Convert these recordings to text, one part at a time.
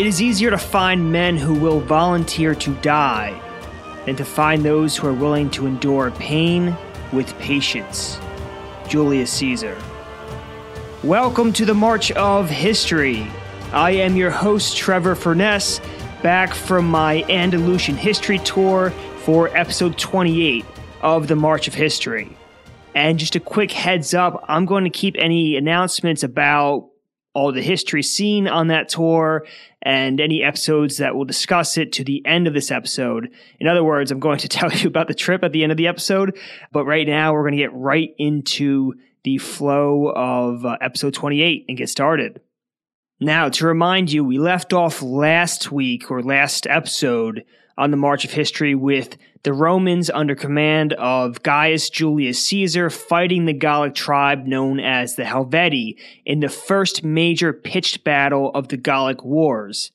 It is easier to find men who will volunteer to die than to find those who are willing to endure pain with patience. Julius Caesar. Welcome to the March of History. I am your host, Trevor Furness, back from my Andalusian history tour for episode 28 of the March of History. And just a quick heads up, I'm going to keep any announcements about all the history seen on that tour and any episodes that will discuss it to the end of this episode. In other words, I'm going to tell you about the trip at the end of the episode, but right now we're going to get right into the flow of uh, episode 28 and get started. Now, to remind you, we left off last week or last episode on the March of History with the Romans under command of Gaius Julius Caesar fighting the Gallic tribe known as the Helvetii in the first major pitched battle of the Gallic Wars.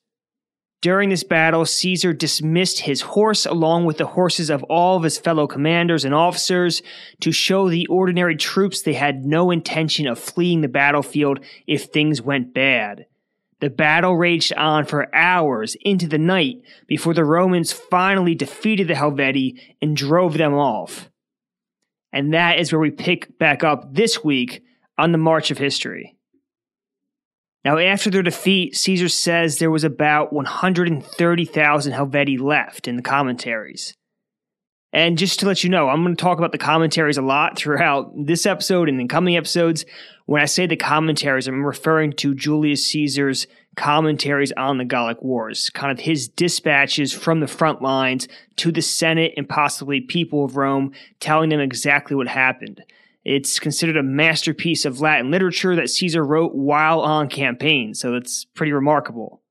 During this battle, Caesar dismissed his horse along with the horses of all of his fellow commanders and officers to show the ordinary troops they had no intention of fleeing the battlefield if things went bad. The battle raged on for hours into the night before the Romans finally defeated the Helvetii and drove them off. And that is where we pick back up this week on the March of History. Now, after their defeat, Caesar says there was about 130,000 Helvetii left in the commentaries. And just to let you know, I'm going to talk about the commentaries a lot throughout this episode and in coming episodes. When I say the commentaries, I'm referring to Julius Caesar's commentaries on the Gallic Wars, kind of his dispatches from the front lines to the Senate and possibly people of Rome, telling them exactly what happened. It's considered a masterpiece of Latin literature that Caesar wrote while on campaign, so it's pretty remarkable.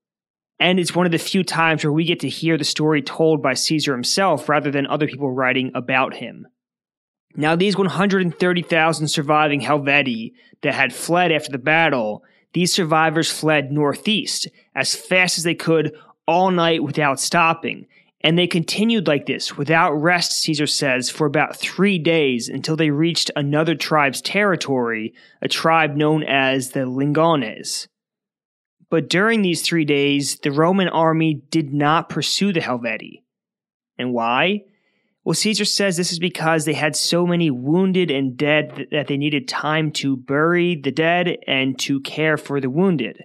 And it's one of the few times where we get to hear the story told by Caesar himself rather than other people writing about him. Now, these 130,000 surviving Helvetii that had fled after the battle, these survivors fled northeast as fast as they could all night without stopping. And they continued like this without rest, Caesar says, for about three days until they reached another tribe's territory, a tribe known as the Lingones. But during these three days, the Roman army did not pursue the Helvetii. And why? Well, Caesar says this is because they had so many wounded and dead that they needed time to bury the dead and to care for the wounded.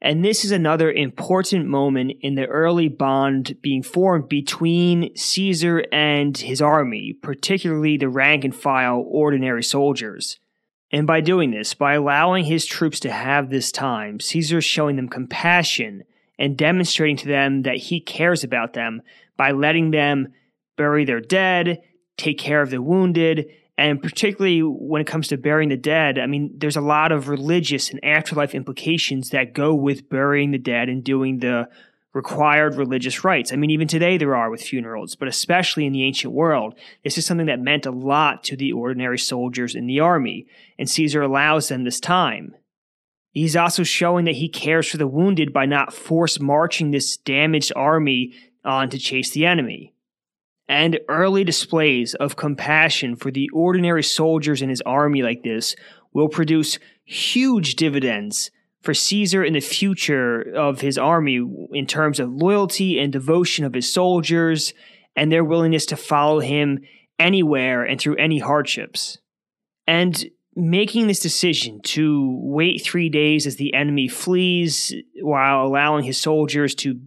And this is another important moment in the early bond being formed between Caesar and his army, particularly the rank and file ordinary soldiers. And by doing this, by allowing his troops to have this time, Caesar is showing them compassion and demonstrating to them that he cares about them by letting them bury their dead, take care of the wounded, and particularly when it comes to burying the dead, I mean, there's a lot of religious and afterlife implications that go with burying the dead and doing the required religious rites. I mean, even today there are with funerals, but especially in the ancient world, this is something that meant a lot to the ordinary soldiers in the army, and Caesar allows them this time. He's also showing that he cares for the wounded by not force marching this damaged army on to chase the enemy and early displays of compassion for the ordinary soldiers in his army like this will produce huge dividends for Caesar in the future of his army in terms of loyalty and devotion of his soldiers and their willingness to follow him anywhere and through any hardships. And making this decision to wait three days as the enemy flees while allowing his soldiers to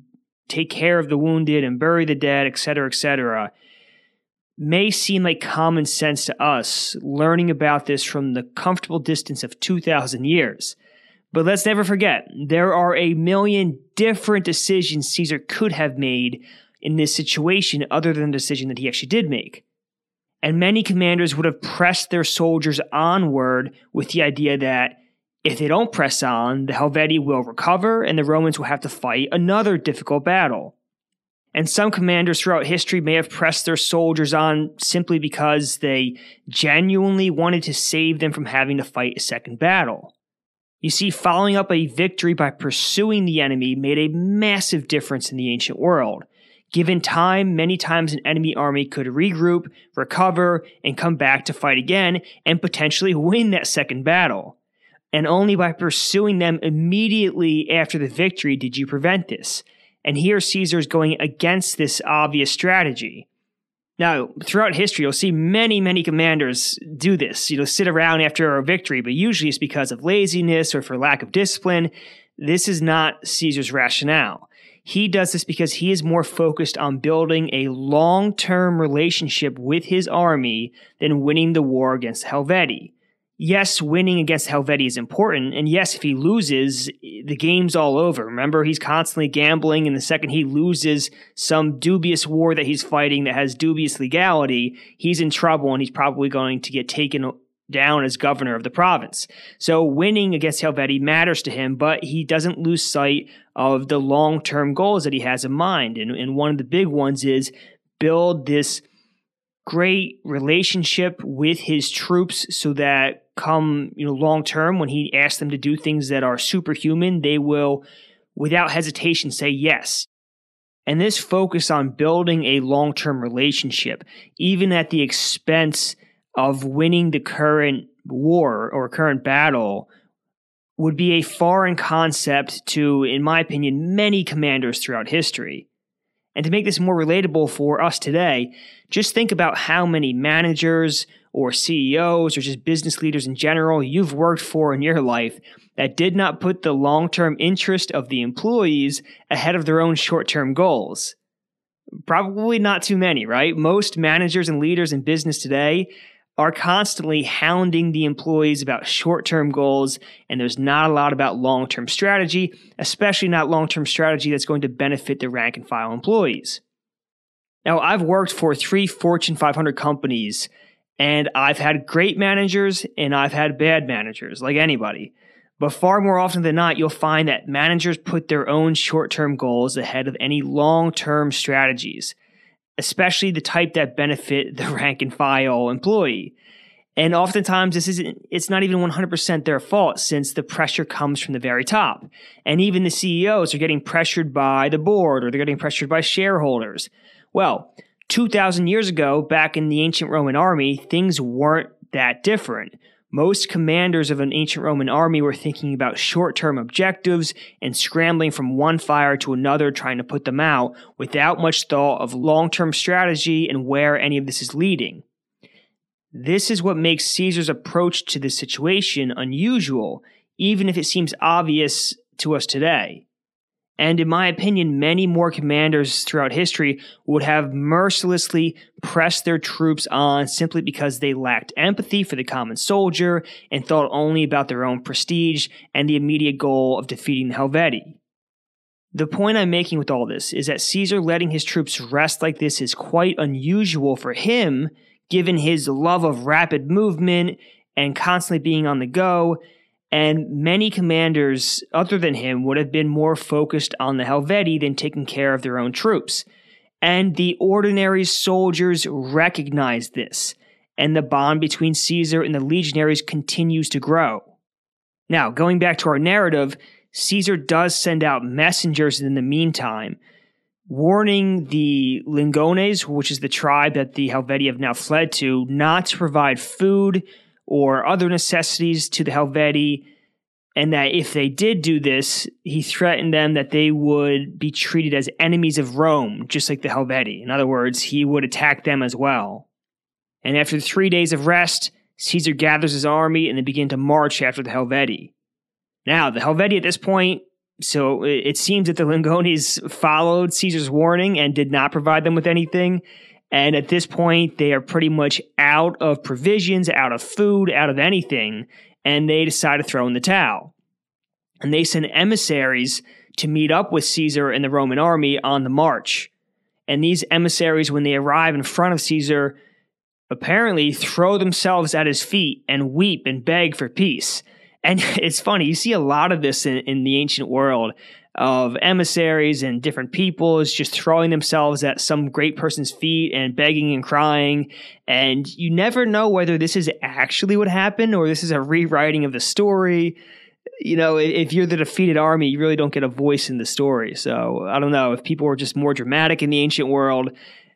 take care of the wounded and bury the dead, etc., etc., may seem like common sense to us, learning about this from the comfortable distance of 2,000 years. But let's never forget, there are a million different decisions Caesar could have made in this situation other than the decision that he actually did make. And many commanders would have pressed their soldiers onward with the idea that if they don't press on, the Helvetii will recover and the Romans will have to fight another difficult battle. And some commanders throughout history may have pressed their soldiers on simply because they genuinely wanted to save them from having to fight a second battle. You see, following up a victory by pursuing the enemy made a massive difference in the ancient world. Given time, many times an enemy army could regroup, recover, and come back to fight again and potentially win that second battle. And only by pursuing them immediately after the victory did you prevent this. And here Caesar is going against this obvious strategy. Now, throughout history, you'll see many, many commanders do this, you know, sit around after a victory, but usually it's because of laziness or for lack of discipline. This is not Caesar's rationale. He does this because he is more focused on building a long term relationship with his army than winning the war against Helvetii. Yes, winning against Helvetii is important, and yes, if he loses, the game's all over. Remember, he's constantly gambling, and the second he loses some dubious war that he's fighting that has dubious legality, he's in trouble and he's probably going to get taken down as governor of the province. So winning against Helvetii matters to him, but he doesn't lose sight of the long term goals that he has in mind. And, and one of the big ones is build this great relationship with his troops so that come you know long term when he asks them to do things that are superhuman they will without hesitation say yes and this focus on building a long term relationship even at the expense of winning the current war or current battle would be a foreign concept to, in my opinion, many commanders throughout history. And to make this more relatable for us today, just think about how many managers or CEOs or just business leaders in general you've worked for in your life that did not put the long term interest of the employees ahead of their own short term goals. Probably not too many, right? Most managers and leaders in business today are constantly hounding the employees about short term goals, and there's not a lot about long term strategy, especially not long term strategy that's going to benefit the rank and file employees. Now, I've worked for three Fortune 500 companies, and I've had great managers and I've had bad managers, like anybody. But far more often than not, you'll find that managers put their own short term goals ahead of any long term strategies especially the type that benefit the rank and file employee. And oftentimes this isn't it's not even 100% their fault since the pressure comes from the very top. And even the CEOs are getting pressured by the board or they're getting pressured by shareholders. Well, 2000 years ago back in the ancient Roman army, things weren't that different. Most commanders of an ancient Roman army were thinking about short term objectives and scrambling from one fire to another, trying to put them out without much thought of long term strategy and where any of this is leading. This is what makes Caesar's approach to this situation unusual, even if it seems obvious to us today. And in my opinion, many more commanders throughout history would have mercilessly pressed their troops on simply because they lacked empathy for the common soldier and thought only about their own prestige and the immediate goal of defeating the Helvetii. The point I'm making with all this is that Caesar letting his troops rest like this is quite unusual for him, given his love of rapid movement and constantly being on the go and many commanders other than him would have been more focused on the Helvetii than taking care of their own troops. And the ordinary soldiers recognized this, and the bond between Caesar and the legionaries continues to grow. Now, going back to our narrative, Caesar does send out messengers in the meantime, warning the Lingones, which is the tribe that the Helvetii have now fled to, not to provide food or other necessities to the Helvetii, and that if they did do this, he threatened them that they would be treated as enemies of Rome, just like the Helvetii. In other words, he would attack them as well. And after three days of rest, Caesar gathers his army and they begin to march after the Helvetii. Now, the Helvetii at this point, so it seems that the Lingones followed Caesar's warning and did not provide them with anything. And at this point, they are pretty much out of provisions, out of food, out of anything. And they decide to throw in the towel. And they send emissaries to meet up with Caesar and the Roman army on the march. And these emissaries, when they arrive in front of Caesar, apparently throw themselves at his feet and weep and beg for peace. And it's funny, you see a lot of this in, in the ancient world of emissaries and different peoples just throwing themselves at some great person's feet and begging and crying. And you never know whether this is actually what happened or this is a rewriting of the story. You know, if you're the defeated army, you really don't get a voice in the story. So I don't know if people were just more dramatic in the ancient world.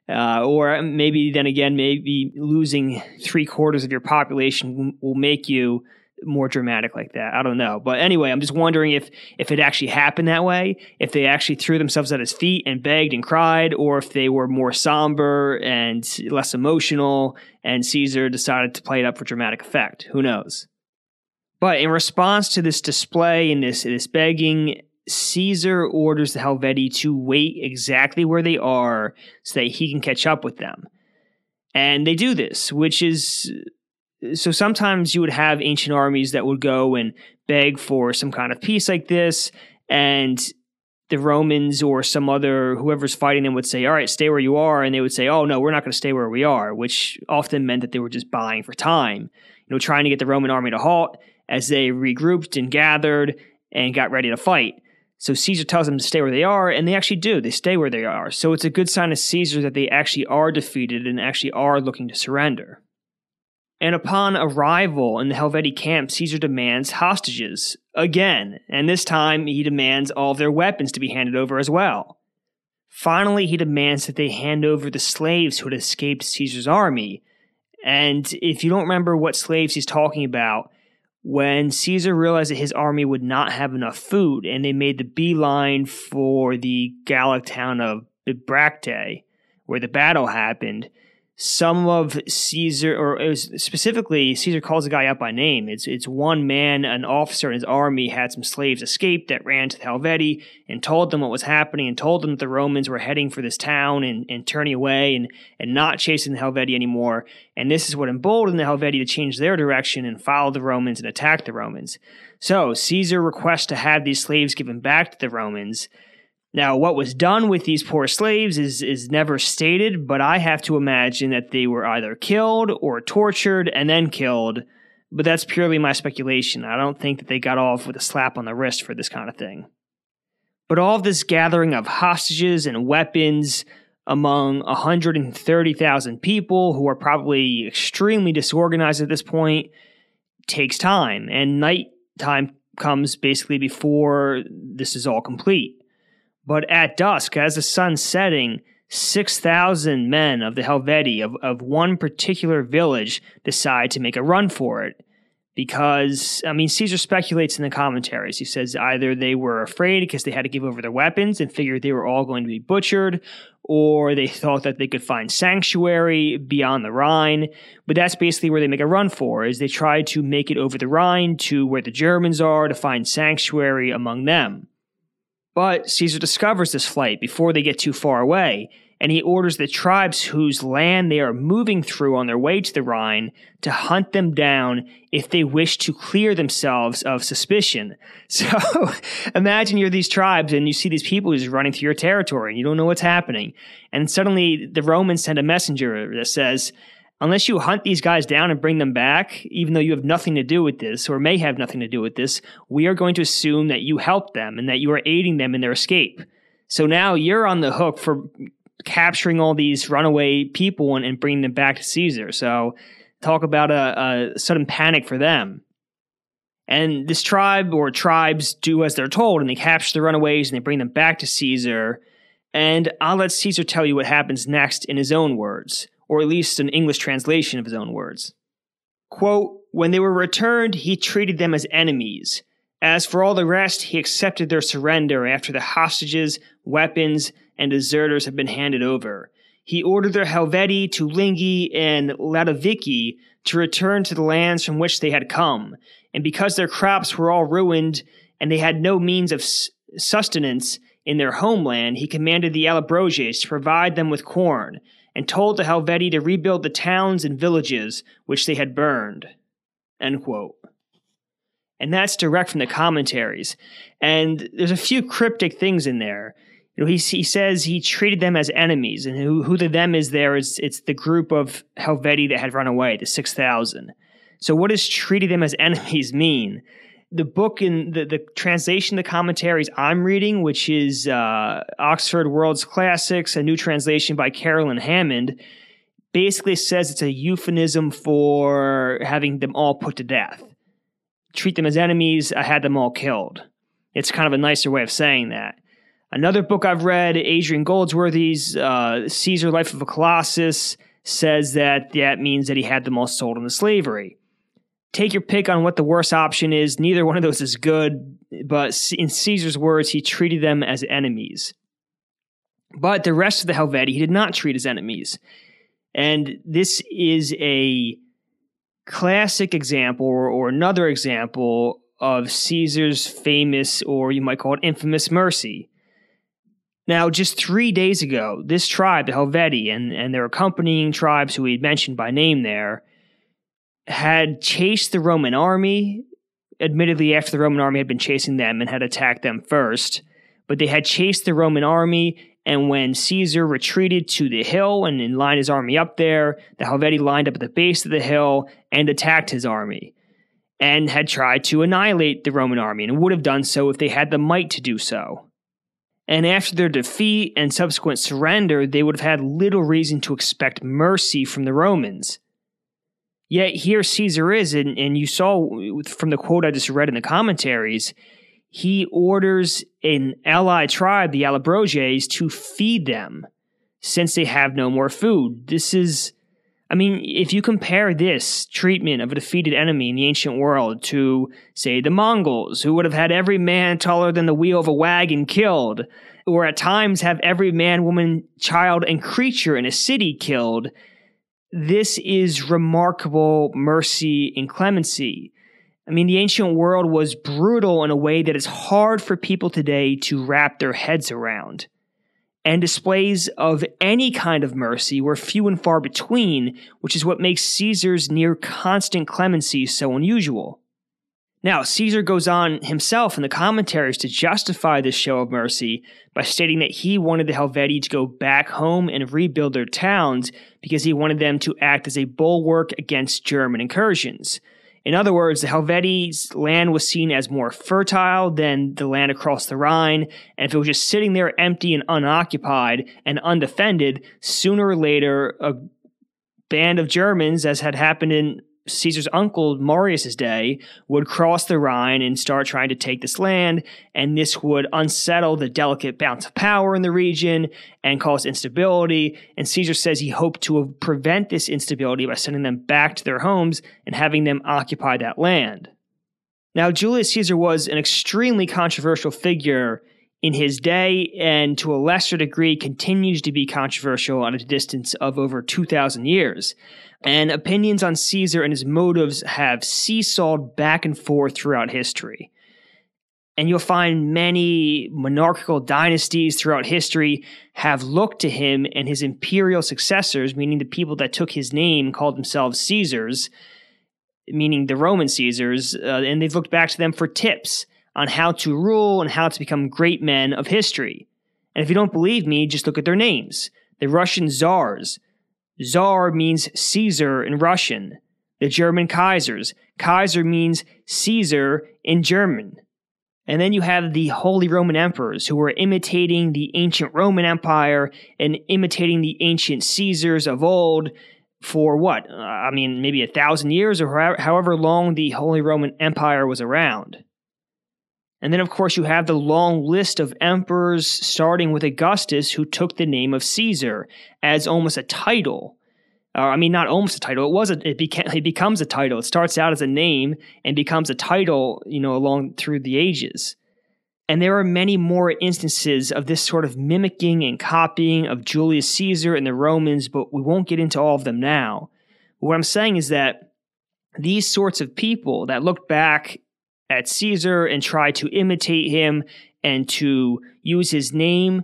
Uh, or maybe then again, maybe losing three quarters of your population will make you more dramatic like that. I don't know. But anyway, I'm just wondering if if it actually happened that way, if they actually threw themselves at his feet and begged and cried, or if they were more somber and less emotional and Caesar decided to play it up for dramatic effect. Who knows? But in response to this display and this this begging, Caesar orders the Helvetii to wait exactly where they are so that he can catch up with them. And they do this, which is so sometimes you would have ancient armies that would go and beg for some kind of peace like this, and the Romans or some other whoever's fighting them would say, "All right, stay where you are," and they would say, "Oh no, we're not going to stay where we are," which often meant that they were just buying for time, you know, trying to get the Roman army to halt as they regrouped and gathered and got ready to fight. So Caesar tells them to stay where they are, and they actually do. They stay where they are. So it's a good sign of Caesar that they actually are defeated and actually are looking to surrender. And upon arrival in the Helvetii camp, Caesar demands hostages again, and this time he demands all their weapons to be handed over as well. Finally, he demands that they hand over the slaves who had escaped Caesar's army. And if you don't remember what slaves he's talking about, when Caesar realized that his army would not have enough food and they made the beeline for the Gallic town of Bibracte, where the battle happened, some of Caesar, or specifically, Caesar calls the guy out by name. It's it's one man, an officer in his army, had some slaves escape that ran to the Helvetii and told them what was happening and told them that the Romans were heading for this town and, and turning away and, and not chasing the Helvetii anymore. And this is what emboldened the Helvetii to change their direction and follow the Romans and attack the Romans. So Caesar requests to have these slaves given back to the Romans. Now, what was done with these poor slaves is, is never stated, but I have to imagine that they were either killed or tortured and then killed. But that's purely my speculation. I don't think that they got off with a slap on the wrist for this kind of thing. But all this gathering of hostages and weapons among 130,000 people who are probably extremely disorganized at this point takes time, and night time comes basically before this is all complete. But at dusk, as the sun setting, 6,000 men of the Helvetii of, of one particular village decide to make a run for it. Because, I mean, Caesar speculates in the commentaries. He says either they were afraid because they had to give over their weapons and figured they were all going to be butchered, or they thought that they could find sanctuary beyond the Rhine. But that's basically where they make a run for, is they try to make it over the Rhine to where the Germans are to find sanctuary among them. But Caesar discovers this flight before they get too far away, and he orders the tribes whose land they are moving through on their way to the Rhine to hunt them down if they wish to clear themselves of suspicion. So imagine you're these tribes and you see these people just running through your territory and you don't know what's happening. And suddenly the Romans send a messenger that says, unless you hunt these guys down and bring them back, even though you have nothing to do with this or may have nothing to do with this, we are going to assume that you helped them and that you are aiding them in their escape. So now you're on the hook for capturing all these runaway people and, and bringing them back to Caesar. So talk about a, a sudden panic for them. And this tribe or tribes do as they're told and they capture the runaways and they bring them back to Caesar. And I'll let Caesar tell you what happens next in his own words or at least an English translation of his own words. Quote, when they were returned, he treated them as enemies. As for all the rest, he accepted their surrender after the hostages, weapons, and deserters had been handed over. He ordered the Helvetii Tulingi and Latovici to return to the lands from which they had come. And because their crops were all ruined and they had no means of sustenance in their homeland, he commanded the Allobroges to provide them with corn and told the Helvetii to rebuild the towns and villages which they had burned. And that's direct from the commentaries. And there's a few cryptic things in there. You know, he, he says he treated them as enemies, and who, who the them is there is it's the group of Helvetii that had run away, the 6,000. So, what does treating them as enemies mean? The book in the, the translation, the commentaries I'm reading, which is uh, Oxford World's Classics, a new translation by Carolyn Hammond, basically says it's a euphemism for having them all put to death. Treat them as enemies, I had them all killed. It's kind of a nicer way of saying that. Another book I've read, Adrian Goldsworthy's uh, Caesar Life of a Colossus, says that that means that he had them all sold into slavery take your pick on what the worst option is. Neither one of those is good, but in Caesar's words, he treated them as enemies. But the rest of the Helvetii he did not treat as enemies. And this is a classic example or, another example of Caesar's famous, or you might call it infamous, mercy. Now, just three days ago, this tribe, the Helvetii, and, and their accompanying tribes who we had mentioned by name there, had chased the Roman army, admittedly, after the Roman army had been chasing them and had attacked them first. But they had chased the Roman army, and when Caesar retreated to the hill and lined his army up there, the Helvetii lined up at the base of the hill and attacked his army, and had tried to annihilate the Roman army, and would have done so if they had the might to do so. And after their defeat and subsequent surrender, they would have had little reason to expect mercy from the Romans. Yet here Caesar is, and, and you saw from the quote I just read in the commentaries, he orders an allied tribe, the Allobroges, to feed them since they have no more food. This is, I mean, if you compare this treatment of a defeated enemy in the ancient world to, say, the Mongols, who would have had every man taller than the wheel of a wagon killed, or at times have every man, woman, child, and creature in a city killed, this is remarkable mercy and clemency. I mean, the ancient world was brutal in a way that is hard for people today to wrap their heads around. And displays of any kind of mercy were few and far between, which is what makes Caesar's near constant clemency so unusual. Now, Caesar goes on himself in the commentaries to justify this show of mercy by stating that he wanted the Helvetii to go back home and rebuild their towns because he wanted them to act as a bulwark against German incursions. In other words, the Helvetii's land was seen as more fertile than the land across the Rhine, and if it was just sitting there empty and unoccupied and undefended, sooner or later a band of Germans, as had happened in Caesar's uncle Marius's day would cross the Rhine and start trying to take this land, and this would unsettle the delicate balance of power in the region and cause instability. And Caesar says he hoped to prevent this instability by sending them back to their homes and having them occupy that land. Now, Julius Caesar was an extremely controversial figure in his day, and to a lesser degree continues to be controversial at a distance of over 2,000 years and opinions on Caesar and his motives have seesawed back and forth throughout history. And you'll find many monarchical dynasties throughout history have looked to him and his imperial successors, meaning the people that took his name called themselves Caesars, meaning the Roman Caesars, uh, and they've looked back to them for tips on how to rule and how to become great men of history. And if you don't believe me, just look at their names. The Russian czars, Tsar means Caesar in Russian. The German Kaisers. Kaiser means Caesar in German. And then you have the Holy Roman Emperors who were imitating the ancient Roman Empire and imitating the ancient Caesars of old for what? Uh, I mean, maybe a thousand years or however long the Holy Roman Empire was around. And then, of course, you have the long list of emperors, starting with Augustus, who took the name of Caesar as almost a title. Uh, I mean, not almost a title. It was a, it, it becomes a title. It starts out as a name and becomes a title, you know, along through the ages. And there are many more instances of this sort of mimicking and copying of Julius Caesar and the Romans, but we won't get into all of them now. What I'm saying is that these sorts of people that look back at Caesar and try to imitate him and to use his name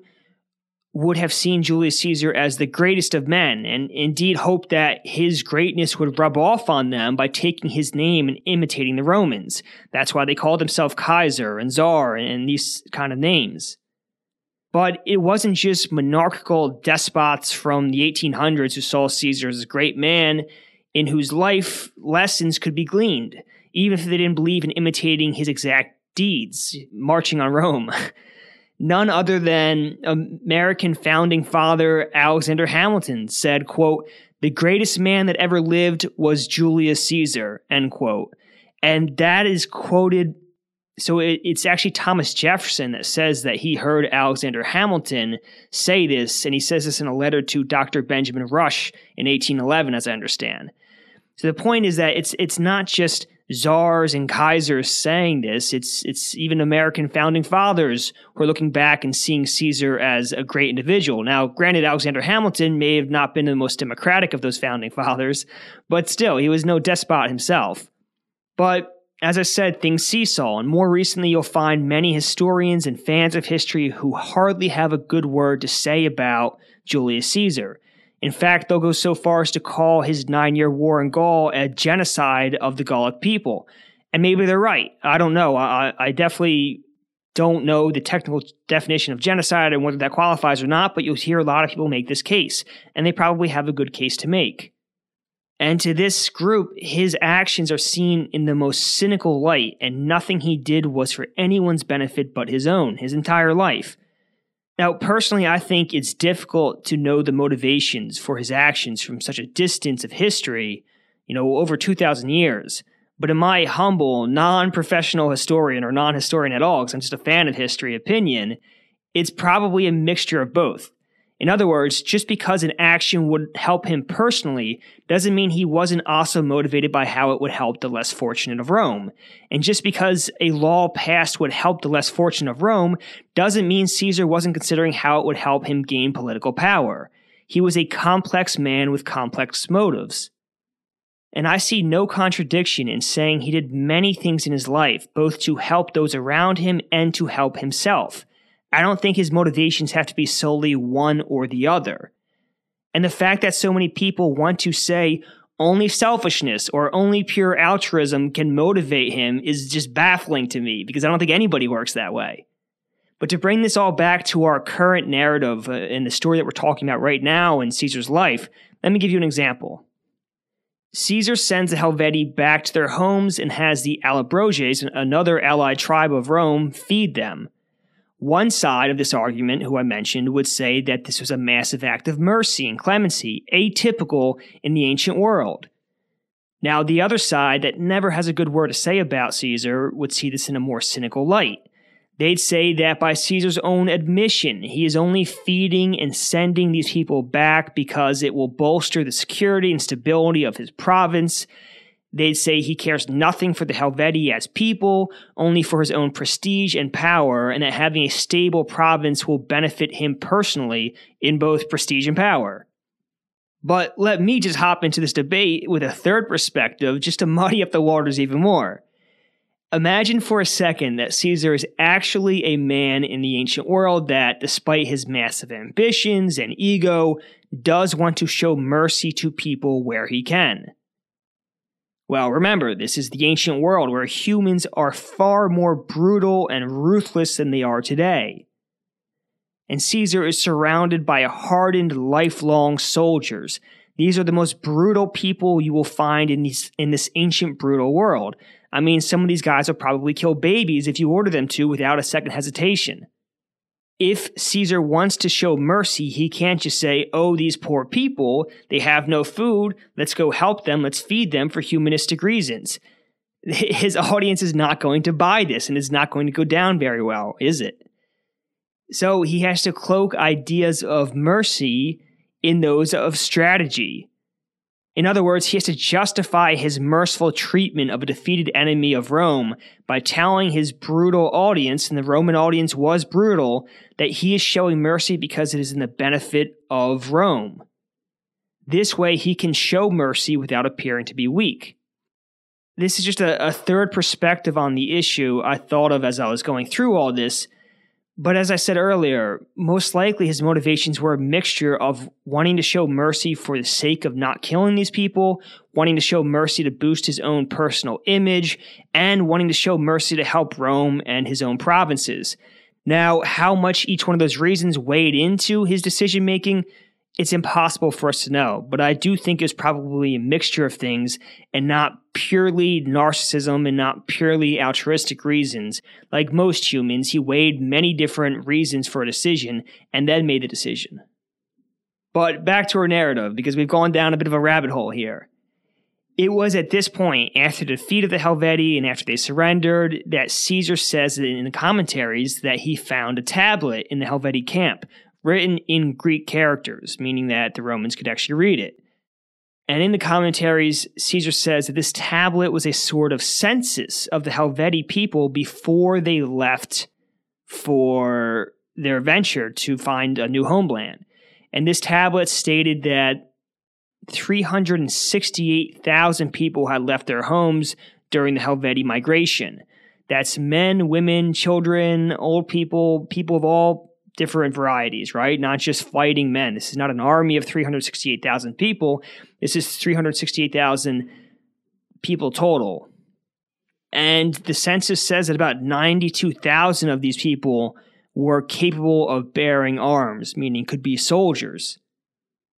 would have seen Julius Caesar as the greatest of men and indeed hoped that his greatness would rub off on them by taking his name and imitating the Romans. That's why they called themselves Kaiser and Tsar and these kind of names. But it wasn't just monarchical despots from the 1800s who saw Caesar as a great man in whose life lessons could be gleaned even if they didn't believe in imitating his exact deeds, marching on Rome. None other than American founding father Alexander Hamilton said, quote, the greatest man that ever lived was Julius Caesar, end quote. And that is quoted. So it, it's actually Thomas Jefferson that says that he heard Alexander Hamilton say this, and he says this in a letter to Dr. Benjamin Rush in 1811, as I understand. So the point is that it's it's not just czars and kaisers saying this. It's it's even American founding fathers who are looking back and seeing Caesar as a great individual. Now, granted, Alexander Hamilton may have not been the most democratic of those founding fathers, but still, he was no despot himself. But as I said, things seesaw, and more recently, you'll find many historians and fans of history who hardly have a good word to say about Julius Caesar. In fact, they'll go so far as to call his nine year war in Gaul a genocide of the Gallic people. And maybe they're right. I don't know. I, I definitely don't know the technical definition of genocide and whether that qualifies or not, but you'll hear a lot of people make this case, and they probably have a good case to make. And to this group, his actions are seen in the most cynical light, and nothing he did was for anyone's benefit but his own, his entire life. Now, personally, I think it's difficult to know the motivations for his actions from such a distance of history, you know, over 2,000 years. But in my humble, non professional historian or non historian at all, because I'm just a fan of history opinion, it's probably a mixture of both. In other words, just because an action would help him personally doesn't mean he wasn't also motivated by how it would help the less fortunate of Rome. And just because a law passed would help the less fortunate of Rome doesn't mean Caesar wasn't considering how it would help him gain political power. He was a complex man with complex motives. And I see no contradiction in saying he did many things in his life, both to help those around him and to help himself. I don't think his motivations have to be solely one or the other. And the fact that so many people want to say only selfishness or only pure altruism can motivate him is just baffling to me because I don't think anybody works that way. But to bring this all back to our current narrative uh, in the story that we're talking about right now in Caesar's life, let me give you an example. Caesar sends the Helvetii back to their homes and has the Allobroges, another allied tribe of Rome, feed them. One side of this argument, who I mentioned, would say that this was a massive act of mercy and clemency, atypical in the ancient world. Now, the other side, that never has a good word to say about Caesar, would see this in a more cynical light. They'd say that by Caesar's own admission, he is only feeding and sending these people back because it will bolster the security and stability of his province They'd say he cares nothing for the Helvetii as people, only for his own prestige and power, and that having a stable province will benefit him personally in both prestige and power. But let me just hop into this debate with a third perspective just to muddy up the waters even more. Imagine for a second that Caesar is actually a man in the ancient world that, despite his massive ambitions and ego, does want to show mercy to people where he can. Well, remember, this is the ancient world where humans are far more brutal and ruthless than they are today. And Caesar is surrounded by hardened, lifelong soldiers. These are the most brutal people you will find in, these, in this ancient, brutal world. I mean, some of these guys will probably kill babies if you order them to without a second hesitation if Caesar wants to show mercy, he can't just say, oh, these poor people, they have no food. Let's go help them. Let's feed them for humanistic reasons. His audience is not going to buy this and it's not going to go down very well, is it? So he has to cloak ideas of mercy in those of strategy. In other words, he has to justify his merciful treatment of a defeated enemy of Rome by telling his brutal audience, and the Roman audience was brutal, that he is showing mercy because it is in the benefit of Rome. This way, he can show mercy without appearing to be weak. This is just a, a third perspective on the issue I thought of as I was going through all this but as I said earlier, most likely his motivations were a mixture of wanting to show mercy for the sake of not killing these people, wanting to show mercy to boost his own personal image, and wanting to show mercy to help Rome and his own provinces. Now, how much each one of those reasons weighed into his decision making it's impossible for us to know, but I do think it's probably a mixture of things and not purely narcissism and not purely altruistic reasons. Like most humans, he weighed many different reasons for a decision and then made the decision. But back to our narrative, because we've gone down a bit of a rabbit hole here. It was at this point, after the defeat of the Helvetii and after they surrendered, that Caesar says in the commentaries that he found a tablet in the Helvetii camp written in Greek characters, meaning that the Romans could actually read it. And in the commentaries, Caesar says that this tablet was a sort of census of the Helvetii people before they left for their venture to find a new homeland. And this tablet stated that 368,000 people had left their homes during the Helvetii migration. That's men, women, children, old people, people of all different varieties, right? Not just fighting men. This is not an army of 368,000 people. This is 368,000 people total. And the census says that about 92,000 of these people were capable of bearing arms, meaning could be soldiers.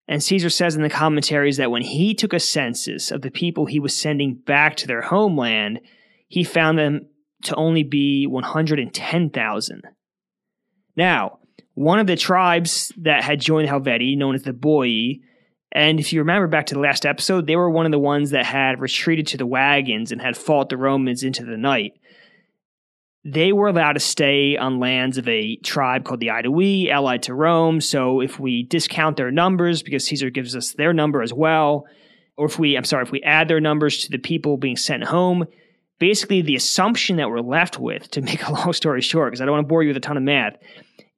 And Caesar says in the commentaries that when he took a census of the people he was sending back to their homeland, he found them to only be 110,000. Now, one of the tribes that had joined Helvetii, known as the Boii, and if you remember back to the last episode, they were one of the ones that had retreated to the wagons and had fought the Romans into the night. They were allowed to stay on lands of a tribe called the Aedui, allied to Rome. So if we discount their numbers, because Caesar gives us their number as well, or if we, I'm sorry, if we add their numbers to the people being sent home, basically the assumption that we're left with, to make a long story short, because I don't want to bore you with a ton of math,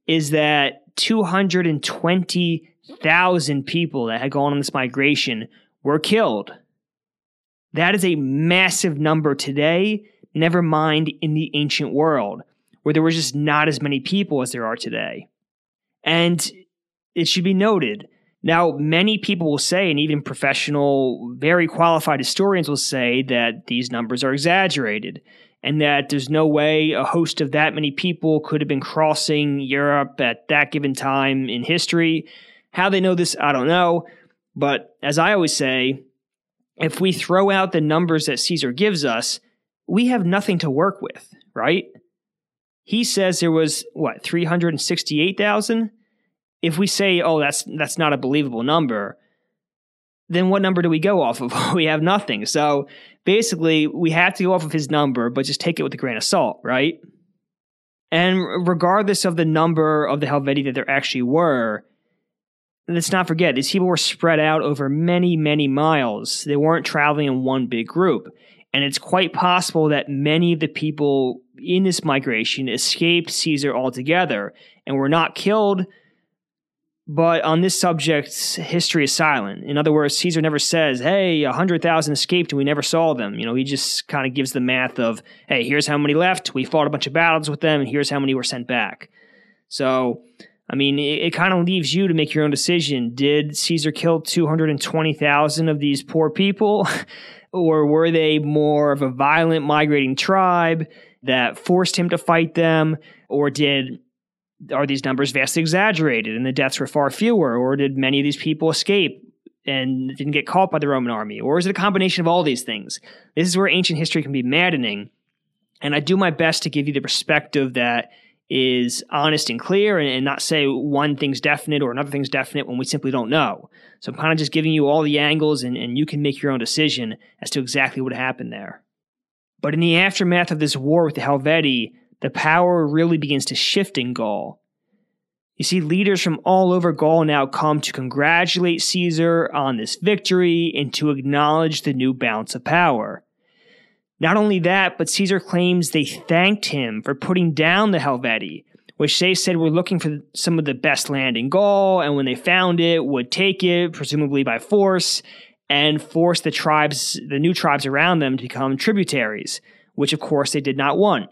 is that 220,000 people that had gone on this migration were killed. That is a massive number today, never mind in the ancient world, where there were just not as many people as there are today. And it should be noted. Now, many people will say, and even professional, very qualified historians will say, that these numbers are exaggerated and that there's no way a host of that many people could have been crossing Europe at that given time in history. How they know this, I don't know. But as I always say, if we throw out the numbers that Caesar gives us, we have nothing to work with, right? He says there was what, 368,000? If we say, "Oh, that's that's not a believable number," then what number do we go off of? we have nothing. So basically, we have to go off of his number, but just take it with a grain of salt, right? And regardless of the number of the Helvetii that there actually were, let's not forget, these people were spread out over many, many miles. They weren't traveling in one big group. And it's quite possible that many of the people in this migration escaped Caesar altogether and were not killed but on this subject, history is silent. In other words, Caesar never says, hey, 100,000 escaped and we never saw them. You know, he just kind of gives the math of, hey, here's how many left. We fought a bunch of battles with them, and here's how many were sent back. So, I mean, it, it kind of leaves you to make your own decision. Did Caesar kill 220,000 of these poor people? or were they more of a violent migrating tribe that forced him to fight them? Or did are these numbers vastly exaggerated and the deaths were far fewer? Or did many of these people escape and didn't get caught by the Roman army? Or is it a combination of all these things? This is where ancient history can be maddening. And I do my best to give you the perspective that is honest and clear and, and not say one thing's definite or another thing's definite when we simply don't know. So I'm kind of just giving you all the angles and, and you can make your own decision as to exactly what happened there. But in the aftermath of this war with the Helvetii, the power really begins to shift in Gaul. You see, leaders from all over Gaul now come to congratulate Caesar on this victory and to acknowledge the new balance of power. Not only that, but Caesar claims they thanked him for putting down the Helvetii, which they said were looking for some of the best land in Gaul, and when they found it, would take it, presumably by force, and force the tribes, the new tribes around them, to become tributaries, which of course they did not want.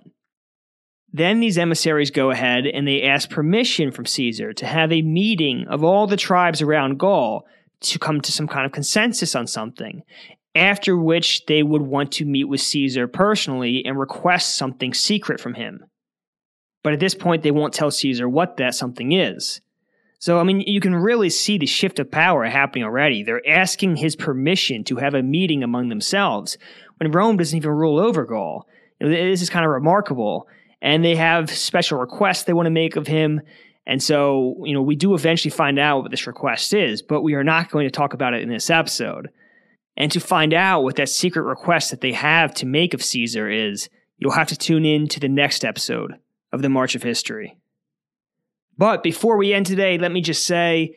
Then these emissaries go ahead and they ask permission from Caesar to have a meeting of all the tribes around Gaul to come to some kind of consensus on something. After which they would want to meet with Caesar personally and request something secret from him. But at this point, they won't tell Caesar what that something is. So, I mean, you can really see the shift of power happening already. They're asking his permission to have a meeting among themselves when Rome doesn't even rule over Gaul. This is kind of remarkable and they have special requests they want to make of him. And so, you know, we do eventually find out what this request is, but we are not going to talk about it in this episode. And to find out what that secret request that they have to make of Caesar is, you'll have to tune in to the next episode of the March of History. But before we end today, let me just say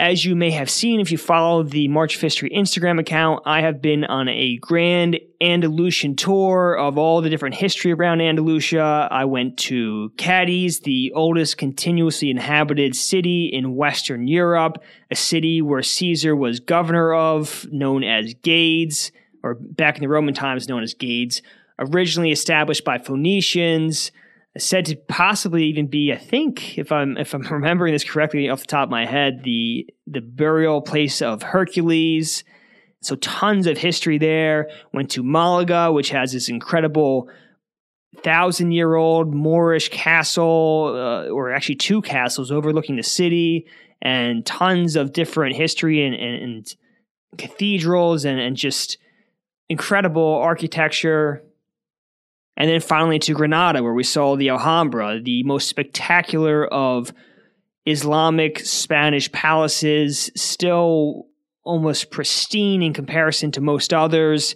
As you may have seen if you follow the March of History Instagram account, I have been on a grand Andalusian tour of all the different history around Andalusia. I went to Cadiz, the oldest continuously inhabited city in Western Europe, a city where Caesar was governor of, known as Gades, or back in the Roman times known as Gades, originally established by Phoenicians said to possibly even be, I think, if I'm if I'm remembering this correctly off the top of my head, the the burial place of Hercules. So tons of history there. Went to Malaga, which has this incredible thousand year old Moorish castle, uh, or actually two castles overlooking the city, and tons of different history and, and, and cathedrals and, and just incredible architecture. And then finally to Granada, where we saw the Alhambra, the most spectacular of Islamic Spanish palaces, still almost pristine in comparison to most others,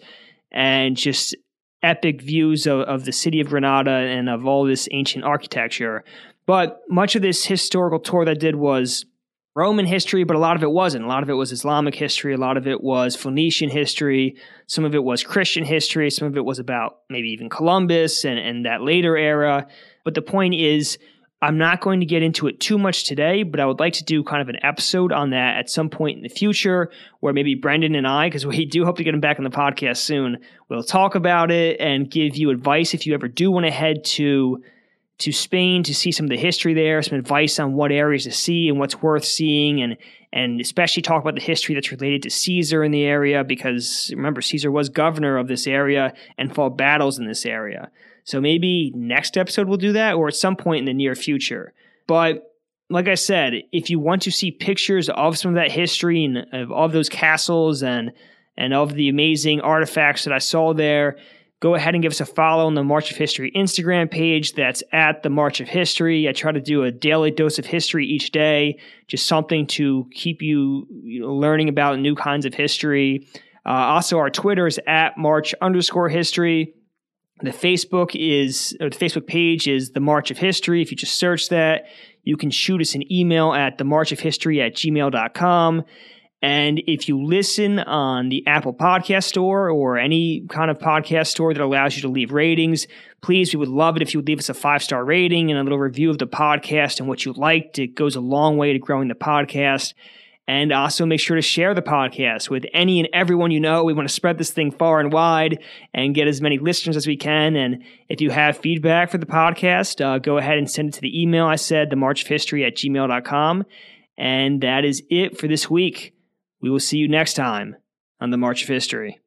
and just epic views of, of the city of Granada and of all this ancient architecture. But much of this historical tour that I did was Roman history, but a lot of it wasn't. A lot of it was Islamic history. A lot of it was Phoenician history. Some of it was Christian history. Some of it was about maybe even Columbus and, and that later era. But the point is, I'm not going to get into it too much today, but I would like to do kind of an episode on that at some point in the future where maybe Brendan and I, because we do hope to get him back on the podcast soon, will talk about it and give you advice if you ever do want to head to to Spain to see some of the history there, some advice on what areas to see and what's worth seeing, and and especially talk about the history that's related to Caesar in the area because remember Caesar was governor of this area and fought battles in this area. So maybe next episode we'll do that, or at some point in the near future. But like I said, if you want to see pictures of some of that history and of, of those castles and and of the amazing artifacts that I saw there, go ahead and give us a follow on the March of History Instagram page. That's at the March of History. I try to do a daily dose of history each day, just something to keep you, learning about new kinds of history. Uh, also, our Twitter is at March underscore history. The Facebook is, or the Facebook page is the March of History. If you just search that, you can shoot us an email at the March of History at gmail.com. And if you listen on the Apple Podcast Store or any kind of podcast store that allows you to leave ratings, please, we would love it if you would leave us a five star rating and a little review of the podcast and what you liked. It goes a long way to growing the podcast. And also make sure to share the podcast with any and everyone you know. We want to spread this thing far and wide and get as many listeners as we can. And if you have feedback for the podcast, uh, go ahead and send it to the email I said, the march of history at gmail.com. And that is it for this week. We will see you next time on the March of History.